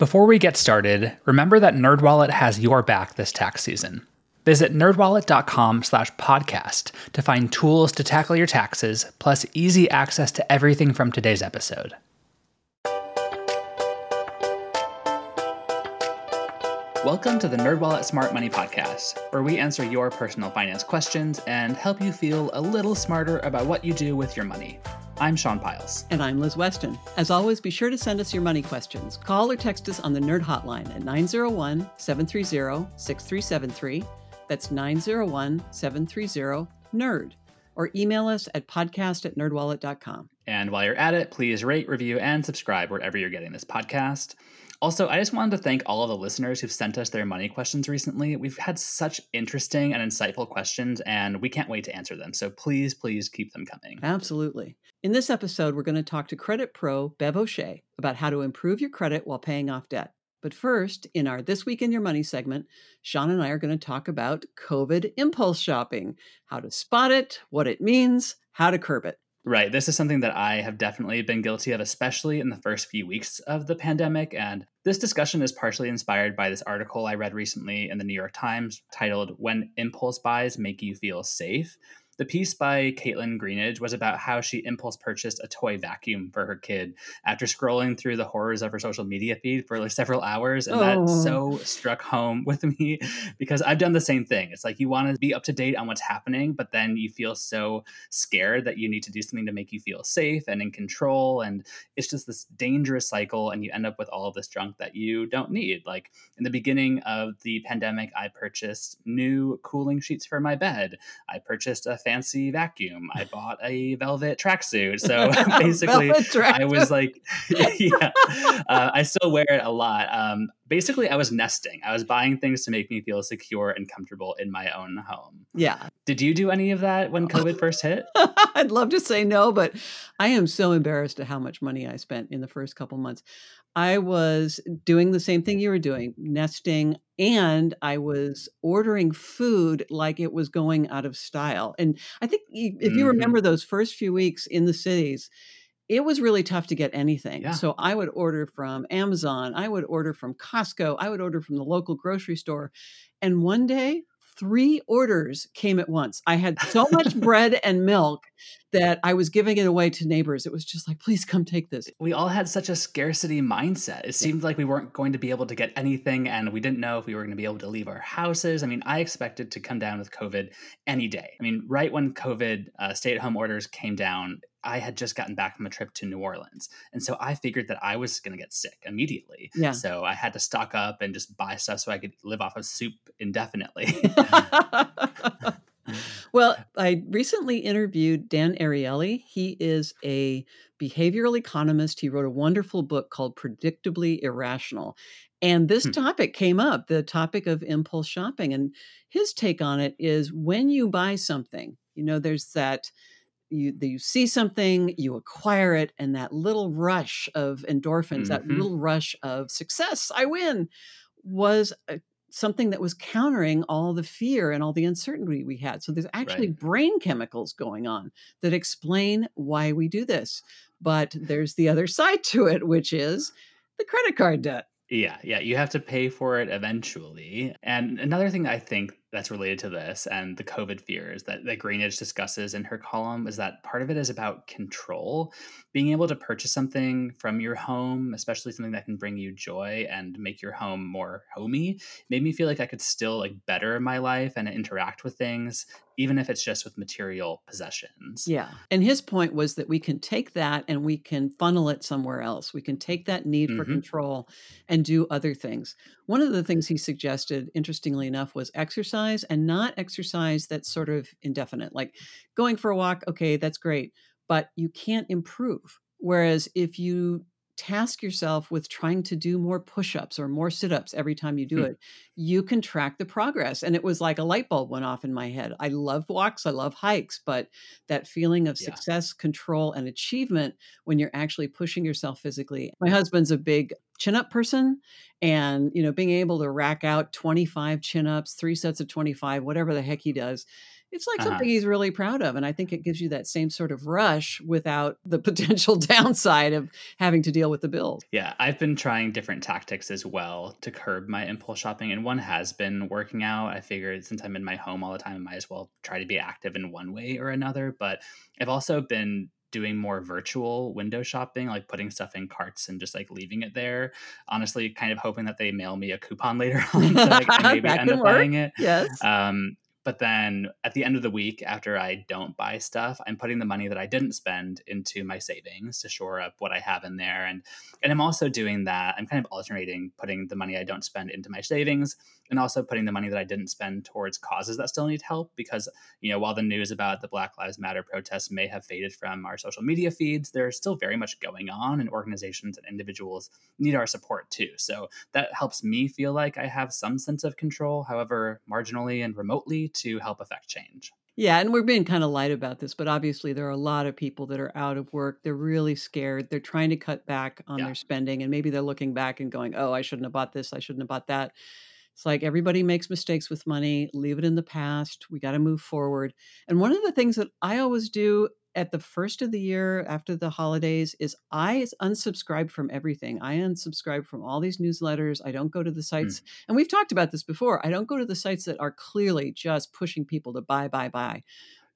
Before we get started, remember that NerdWallet has your back this tax season. Visit nerdwallet.com slash podcast to find tools to tackle your taxes, plus easy access to everything from today's episode. Welcome to the NerdWallet Smart Money Podcast, where we answer your personal finance questions and help you feel a little smarter about what you do with your money. I'm Sean Pyles. And I'm Liz Weston. As always, be sure to send us your money questions. Call or text us on the Nerd Hotline at 901 730 6373. That's 901 730 NERD. Or email us at podcast at nerdwallet.com. And while you're at it, please rate, review, and subscribe wherever you're getting this podcast. Also, I just wanted to thank all of the listeners who've sent us their money questions recently. We've had such interesting and insightful questions, and we can't wait to answer them. So please, please keep them coming. Absolutely. In this episode, we're going to talk to credit pro Bev O'Shea about how to improve your credit while paying off debt. But first, in our This Week in Your Money segment, Sean and I are going to talk about COVID impulse shopping, how to spot it, what it means, how to curb it. Right. This is something that I have definitely been guilty of, especially in the first few weeks of the pandemic. And this discussion is partially inspired by this article I read recently in the New York Times titled When Impulse Buys Make You Feel Safe. The piece by Kaitlyn Greenidge was about how she impulse purchased a toy vacuum for her kid after scrolling through the horrors of her social media feed for like several hours. And oh. that so struck home with me because I've done the same thing. It's like you want to be up to date on what's happening, but then you feel so scared that you need to do something to make you feel safe and in control. And it's just this dangerous cycle. And you end up with all of this junk that you don't need. Like in the beginning of the pandemic, I purchased new cooling sheets for my bed. I purchased a fancy vacuum. I bought a velvet tracksuit. So basically, I was like, yeah, uh, I still wear it a lot. Um, basically, I was nesting. I was buying things to make me feel secure and comfortable in my own home. Yeah. Did you do any of that when COVID first hit? I'd love to say no, but I am so embarrassed at how much money I spent in the first couple months. I was doing the same thing you were doing, nesting, and I was ordering food like it was going out of style. And I think if you mm-hmm. remember those first few weeks in the cities, it was really tough to get anything. Yeah. So I would order from Amazon, I would order from Costco, I would order from the local grocery store. And one day three orders came at once. I had so much bread and milk that I was giving it away to neighbors. It was just like, please come take this. We all had such a scarcity mindset. It seemed like we weren't going to be able to get anything, and we didn't know if we were going to be able to leave our houses. I mean, I expected to come down with COVID any day. I mean, right when COVID uh, stay at home orders came down, I had just gotten back from a trip to New Orleans. And so I figured that I was going to get sick immediately. Yeah. So I had to stock up and just buy stuff so I could live off of soup indefinitely. well, I recently interviewed Dan Ariely. He is a behavioral economist. He wrote a wonderful book called Predictably Irrational. And this hmm. topic came up the topic of impulse shopping. And his take on it is when you buy something, you know, there's that you you see something, you acquire it, and that little rush of endorphins, mm-hmm. that little rush of success, I win, was a, uh, something that was countering all the fear and all the uncertainty we had. So there's actually right. brain chemicals going on that explain why we do this. But there's the other side to it, which is the credit card debt. Yeah, yeah, you have to pay for it eventually. And another thing I think that's related to this and the COVID fears that, that Greenidge discusses in her column is that part of it is about control. Being able to purchase something from your home, especially something that can bring you joy and make your home more homey, made me feel like I could still like better my life and interact with things, even if it's just with material possessions. Yeah. And his point was that we can take that and we can funnel it somewhere else. We can take that need for mm-hmm. control and do other things. One of the things he suggested, interestingly enough, was exercise and not exercise that's sort of indefinite. Like going for a walk, okay, that's great, but you can't improve. Whereas if you task yourself with trying to do more push-ups or more sit-ups every time you do hmm. it you can track the progress and it was like a light bulb went off in my head. I love walks i love hikes but that feeling of success control and achievement when you're actually pushing yourself physically. My husband's a big chin up person and you know being able to rack out 25 chin ups three sets of 25 whatever the heck he does it's like uh-huh. something he's really proud of. And I think it gives you that same sort of rush without the potential downside of having to deal with the bills. Yeah, I've been trying different tactics as well to curb my impulse shopping. And one has been working out. I figured since I'm in my home all the time, I might as well try to be active in one way or another. But I've also been doing more virtual window shopping, like putting stuff in carts and just like leaving it there. Honestly, kind of hoping that they mail me a coupon later on, so like, I maybe end up work. buying it. Yes. Um, but then at the end of the week, after I don't buy stuff, I'm putting the money that I didn't spend into my savings to shore up what I have in there. And and I'm also doing that. I'm kind of alternating putting the money I don't spend into my savings and also putting the money that I didn't spend towards causes that still need help. Because, you know, while the news about the Black Lives Matter protests may have faded from our social media feeds, there's still very much going on, and organizations and individuals need our support too. So that helps me feel like I have some sense of control, however marginally and remotely, to help affect change. Yeah, and we're being kind of light about this, but obviously there are a lot of people that are out of work. They're really scared. They're trying to cut back on yeah. their spending, and maybe they're looking back and going, "Oh, I shouldn't have bought this. I shouldn't have bought that." It's like everybody makes mistakes with money. Leave it in the past. We got to move forward. And one of the things that I always do at the first of the year after the holidays is I unsubscribe from everything. I unsubscribe from all these newsletters. I don't go to the sites, mm. and we've talked about this before. I don't go to the sites that are clearly just pushing people to buy, buy, buy.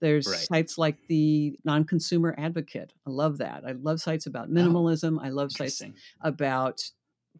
There's right. sites like the Non Consumer Advocate. I love that. I love sites about oh, minimalism. Oh, I love sites about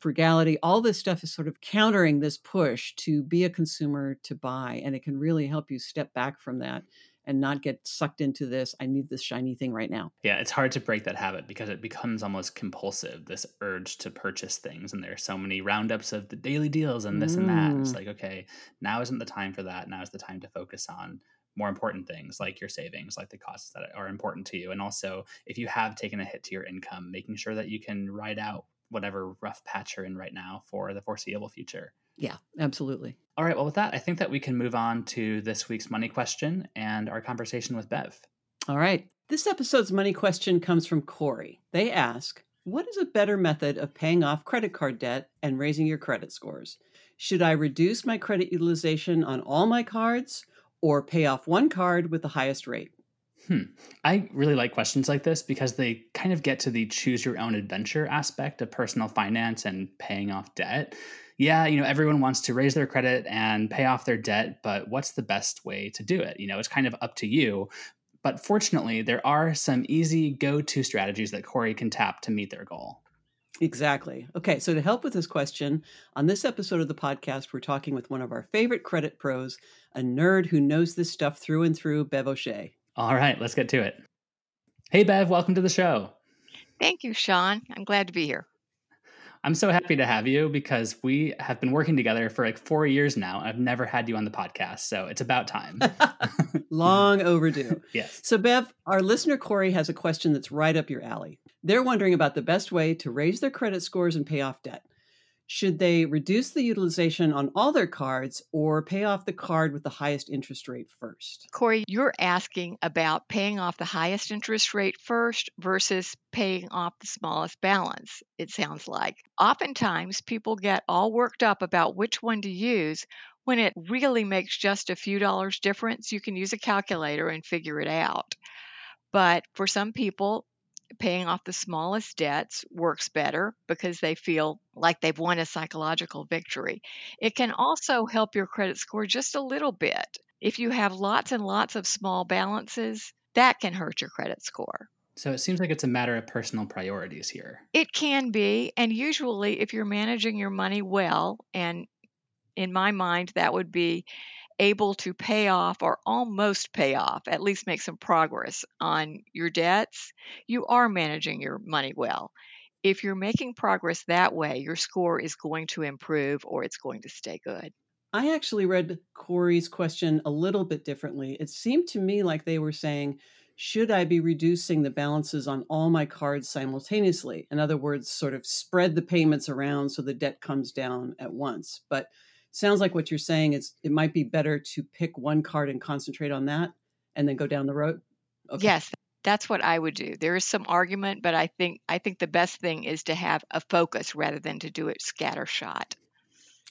frugality all this stuff is sort of countering this push to be a consumer to buy and it can really help you step back from that and not get sucked into this i need this shiny thing right now yeah it's hard to break that habit because it becomes almost compulsive this urge to purchase things and there's so many roundups of the daily deals and this mm. and that it's mm. like okay now isn't the time for that now is the time to focus on more important things like your savings, like the costs that are important to you. And also, if you have taken a hit to your income, making sure that you can ride out whatever rough patch you're in right now for the foreseeable future. Yeah, absolutely. All right. Well, with that, I think that we can move on to this week's money question and our conversation with Bev. All right. This episode's money question comes from Corey. They ask, What is a better method of paying off credit card debt and raising your credit scores? Should I reduce my credit utilization on all my cards or pay off one card with the highest rate? Hmm. I really like questions like this because they kind of get to the choose your own adventure aspect of personal finance and paying off debt. Yeah, you know, everyone wants to raise their credit and pay off their debt, but what's the best way to do it? You know, it's kind of up to you. But fortunately, there are some easy go to strategies that Corey can tap to meet their goal. Exactly. Okay, so to help with this question, on this episode of the podcast, we're talking with one of our favorite credit pros, a nerd who knows this stuff through and through, Bev O'Shea. All right, let's get to it. Hey, Bev, welcome to the show. Thank you, Sean. I'm glad to be here. I'm so happy to have you because we have been working together for like four years now. I've never had you on the podcast, so it's about time. Long overdue. yes. So, Bev, our listener Corey has a question that's right up your alley. They're wondering about the best way to raise their credit scores and pay off debt. Should they reduce the utilization on all their cards or pay off the card with the highest interest rate first? Corey, you're asking about paying off the highest interest rate first versus paying off the smallest balance, it sounds like. Oftentimes, people get all worked up about which one to use when it really makes just a few dollars difference. You can use a calculator and figure it out. But for some people, paying off the smallest debts works better because they feel like they've won a psychological victory. It can also help your credit score just a little bit. If you have lots and lots of small balances, that can hurt your credit score. So it seems like it's a matter of personal priorities here. It can be. And usually, if you're managing your money well, and in my mind, that would be able to pay off or almost pay off, at least make some progress on your debts, you are managing your money well. If you're making progress that way, your score is going to improve or it's going to stay good. I actually read Corey's question a little bit differently. It seemed to me like they were saying, should I be reducing the balances on all my cards simultaneously? In other words, sort of spread the payments around so the debt comes down at once. But sounds like what you're saying is it might be better to pick one card and concentrate on that and then go down the road okay. yes that's what i would do there is some argument but i think i think the best thing is to have a focus rather than to do it scattershot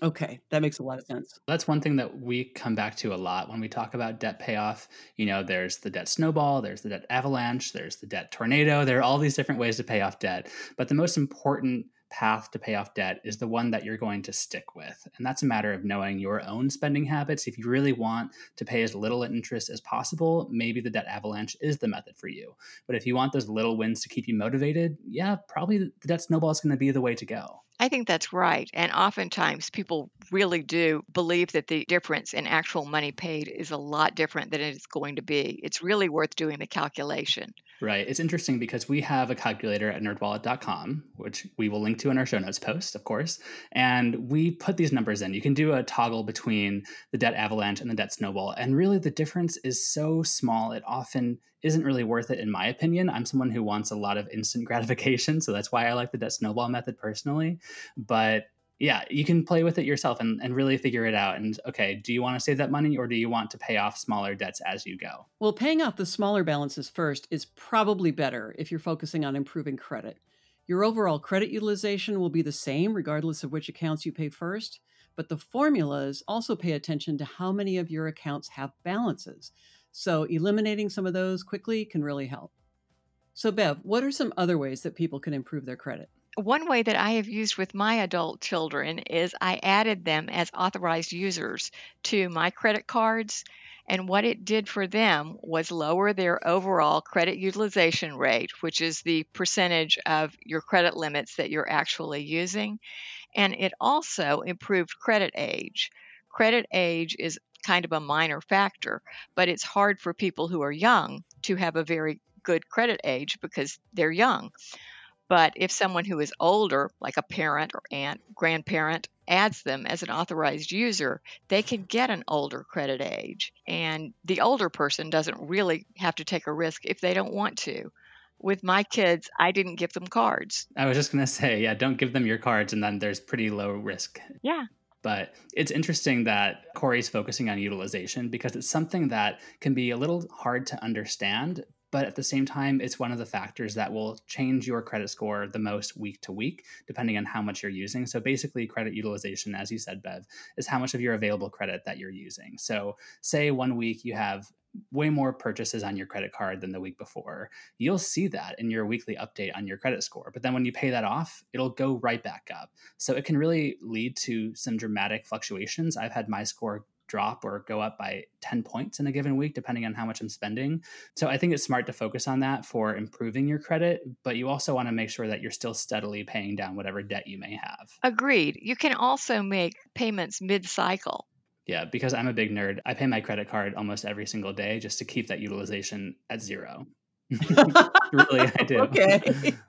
Okay, that makes a lot of sense. That's one thing that we come back to a lot when we talk about debt payoff. You know, there's the debt snowball, there's the debt avalanche, there's the debt tornado. There are all these different ways to pay off debt. But the most important path to pay off debt is the one that you're going to stick with. And that's a matter of knowing your own spending habits. If you really want to pay as little interest as possible, maybe the debt avalanche is the method for you. But if you want those little wins to keep you motivated, yeah, probably the debt snowball is going to be the way to go. I think that's right. And oftentimes people really do believe that the difference in actual money paid is a lot different than it's going to be. It's really worth doing the calculation. Right. It's interesting because we have a calculator at nerdwallet.com, which we will link to in our show notes post, of course. And we put these numbers in. You can do a toggle between the debt avalanche and the debt snowball. And really, the difference is so small, it often isn't really worth it, in my opinion. I'm someone who wants a lot of instant gratification. So that's why I like the debt snowball method personally. But yeah, you can play with it yourself and, and really figure it out. And okay, do you want to save that money or do you want to pay off smaller debts as you go? Well, paying off the smaller balances first is probably better if you're focusing on improving credit. Your overall credit utilization will be the same regardless of which accounts you pay first, but the formulas also pay attention to how many of your accounts have balances. So eliminating some of those quickly can really help. So, Bev, what are some other ways that people can improve their credit? One way that I have used with my adult children is I added them as authorized users to my credit cards. And what it did for them was lower their overall credit utilization rate, which is the percentage of your credit limits that you're actually using. And it also improved credit age. Credit age is kind of a minor factor, but it's hard for people who are young to have a very good credit age because they're young. But if someone who is older, like a parent or aunt, grandparent, adds them as an authorized user, they can get an older credit age. And the older person doesn't really have to take a risk if they don't want to. With my kids, I didn't give them cards. I was just going to say, yeah, don't give them your cards, and then there's pretty low risk. Yeah. But it's interesting that Corey's focusing on utilization because it's something that can be a little hard to understand but at the same time, it's one of the factors that will change your credit score the most week to week, depending on how much you're using. So basically, credit utilization, as you said, Bev, is how much of your available credit that you're using. So, say one week you have way more purchases on your credit card than the week before. You'll see that in your weekly update on your credit score. But then when you pay that off, it'll go right back up. So it can really lead to some dramatic fluctuations. I've had my score drop or go up by 10 points in a given week, depending on how much I'm spending. So I think it's smart to focus on that for improving your credit, but you also want to make sure that you're still steadily paying down whatever debt you may have. Agreed. You can also make payments mid cycle. Yeah, because I'm a big nerd, I pay my credit card almost every single day just to keep that utilization at zero. really, I do. Okay.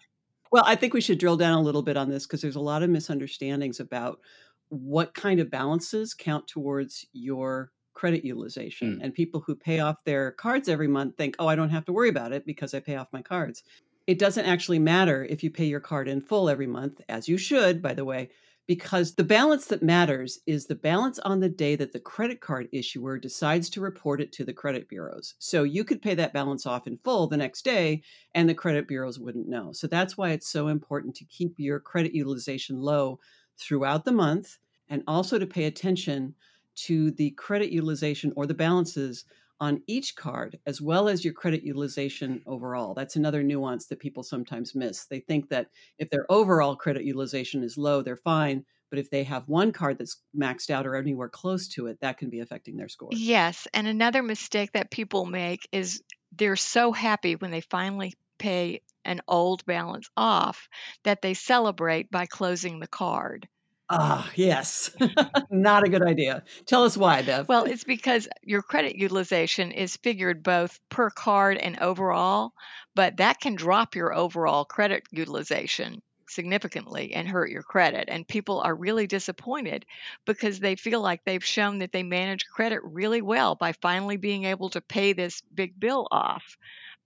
Well, I think we should drill down a little bit on this because there's a lot of misunderstandings about what kind of balances count towards your credit utilization. Mm. And people who pay off their cards every month think, oh, I don't have to worry about it because I pay off my cards. It doesn't actually matter if you pay your card in full every month, as you should, by the way, because the balance that matters is the balance on the day that the credit card issuer decides to report it to the credit bureaus. So you could pay that balance off in full the next day and the credit bureaus wouldn't know. So that's why it's so important to keep your credit utilization low throughout the month and also to pay attention to the credit utilization or the balances on each card as well as your credit utilization overall. That's another nuance that people sometimes miss. They think that if their overall credit utilization is low, they're fine. But if they have one card that's maxed out or anywhere close to it, that can be affecting their score. Yes. And another mistake that people make is they're so happy when they finally pay an old balance off that they celebrate by closing the card. Ah, yes. Not a good idea. Tell us why, Bev. Well, it's because your credit utilization is figured both per card and overall, but that can drop your overall credit utilization significantly and hurt your credit. And people are really disappointed because they feel like they've shown that they manage credit really well by finally being able to pay this big bill off.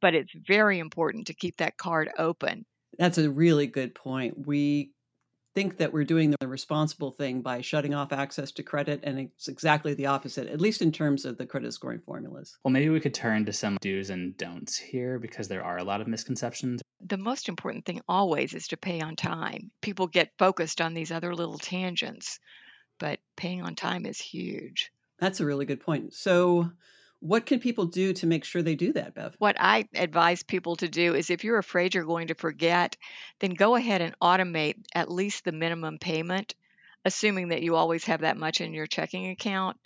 But it's very important to keep that card open. That's a really good point. We think that we're doing the responsible thing by shutting off access to credit, and it's exactly the opposite, at least in terms of the credit scoring formulas. Well, maybe we could turn to some do's and don'ts here because there are a lot of misconceptions. The most important thing always is to pay on time. People get focused on these other little tangents, but paying on time is huge. That's a really good point. So, what can people do to make sure they do that, Bev? What I advise people to do is if you're afraid you're going to forget, then go ahead and automate at least the minimum payment, assuming that you always have that much in your checking account.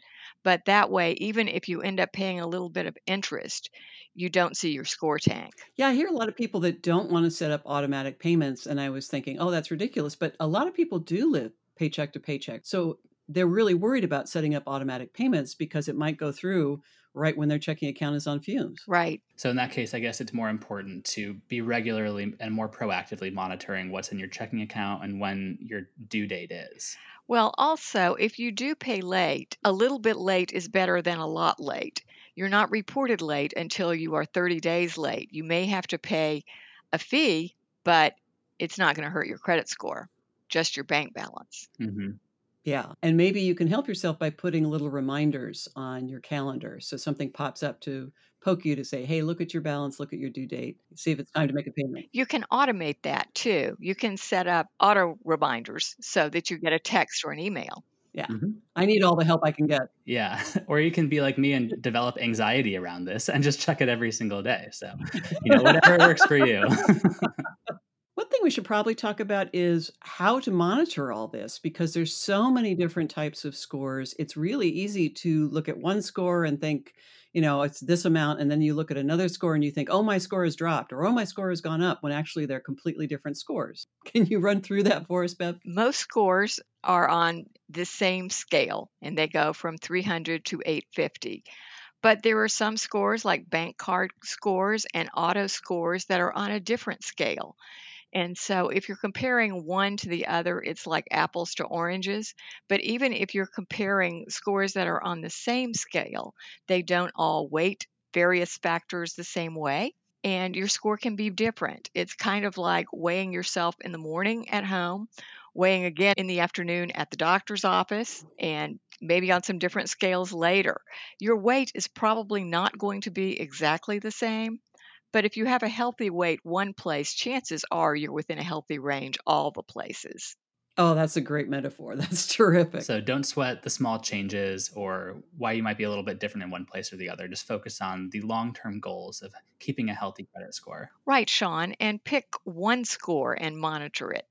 But that way, even if you end up paying a little bit of interest, you don't see your score tank. Yeah, I hear a lot of people that don't want to set up automatic payments. And I was thinking, oh, that's ridiculous. But a lot of people do live paycheck to paycheck. So they're really worried about setting up automatic payments because it might go through right when their checking account is on fumes. Right. So in that case, I guess it's more important to be regularly and more proactively monitoring what's in your checking account and when your due date is. Well, also, if you do pay late, a little bit late is better than a lot late. You're not reported late until you are 30 days late. You may have to pay a fee, but it's not going to hurt your credit score, just your bank balance. Mm-hmm. Yeah. And maybe you can help yourself by putting little reminders on your calendar. So something pops up to poke you to say, hey, look at your balance, look at your due date, see if it's time to make a payment. You can automate that too. You can set up auto reminders so that you get a text or an email. Yeah. Mm-hmm. I need all the help I can get. Yeah. Or you can be like me and develop anxiety around this and just check it every single day. So, you know, whatever works for you. We should probably talk about is how to monitor all this because there's so many different types of scores. It's really easy to look at one score and think, you know, it's this amount. And then you look at another score and you think, oh, my score has dropped or oh, my score has gone up when actually they're completely different scores. Can you run through that for us, Bev? Most scores are on the same scale and they go from 300 to 850. But there are some scores like bank card scores and auto scores that are on a different scale. And so if you're comparing one to the other, it's like apples to oranges. But even if you're comparing scores that are on the same scale, they don't all weight various factors the same way. And your score can be different. It's kind of like weighing yourself in the morning at home, weighing again in the afternoon at the doctor's office, and maybe on some different scales later. Your weight is probably not going to be exactly the same, but if you have a healthy weight one place, chances are you're within a healthy range all the places. Oh, that's a great metaphor. That's terrific. So don't sweat the small changes or why you might be a little bit different in one place or the other. Just focus on the long term goals of keeping a healthy credit score. Right, Sean. And pick one score and monitor it.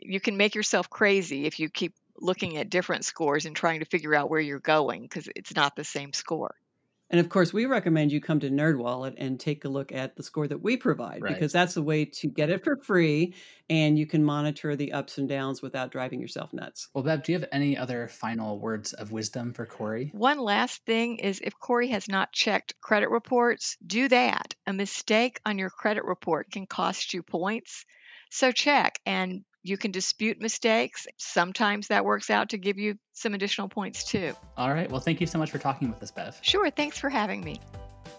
You can make yourself crazy if you keep looking at different scores and trying to figure out where you're going because it's not the same score. And of course, we recommend you come to NerdWallet and take a look at the score that we provide Right. because that's a way to get it for free and you can monitor the ups and downs without driving yourself nuts. Well, Bev, do you have any other final words of wisdom for Corey? One last thing is if Corey has not checked credit reports, do that. A mistake on your credit report can cost you points. So check and you can dispute mistakes. Sometimes that works out to give you some additional points too. All right. Well, thank you so much for talking with us, Bev. Sure, thanks for having me.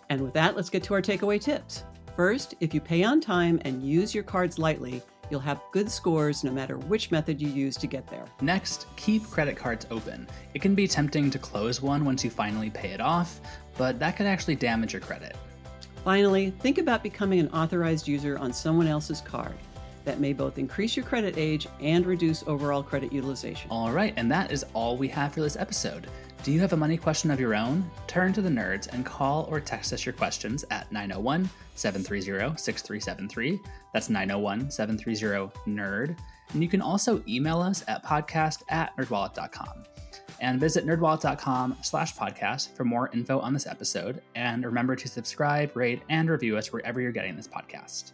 And with that, let's get to our takeaway tips. First, if you pay on time and use your cards lightly, you'll have good scores no matter which method you use to get there. Next, keep credit cards open. It can be tempting to close one once you finally pay it off, but that could actually damage your credit. Finally, think about becoming an authorized user on someone else's card. That may both increase your credit age and reduce overall credit utilization. All right, and that is all we have for this episode. Do you have a money question of your own? Turn to the nerds and call or text us your questions at 901 730 6373. That's 901 730 NERD. And you can also email us at podcast at nerdwallet.com. And visit nerdwallet.com slash podcast for more info on this episode. And remember to subscribe, rate, and review us wherever you're getting this podcast.